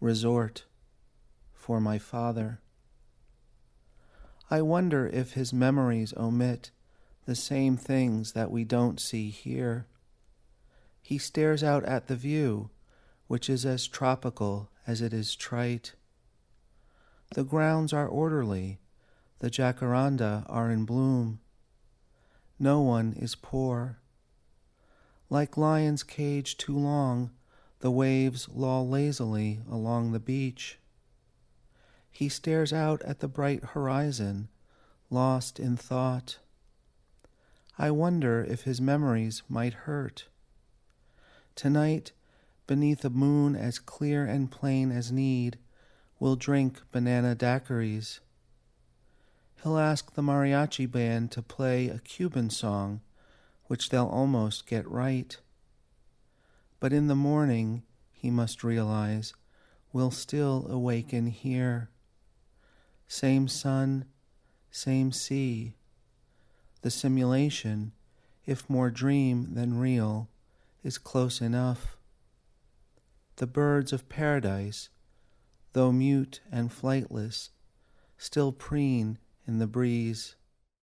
resort for my father. I wonder if his memories omit the same things that we don't see here. He stares out at the view, which is as tropical as it is trite. The grounds are orderly, the jacaranda are in bloom. No one is poor. Like lions caged too long, the waves loll lazily along the beach. He stares out at the bright horizon, lost in thought. I wonder if his memories might hurt. Tonight, beneath a moon as clear and plain as need, we'll drink banana daiquiris. He'll ask the mariachi band to play a Cuban song, which they'll almost get right. But in the morning, he must realize, we'll still awaken here. Same sun, same sea. The simulation, if more dream than real, is close enough. The birds of paradise, though mute and flightless, still preen in the breeze.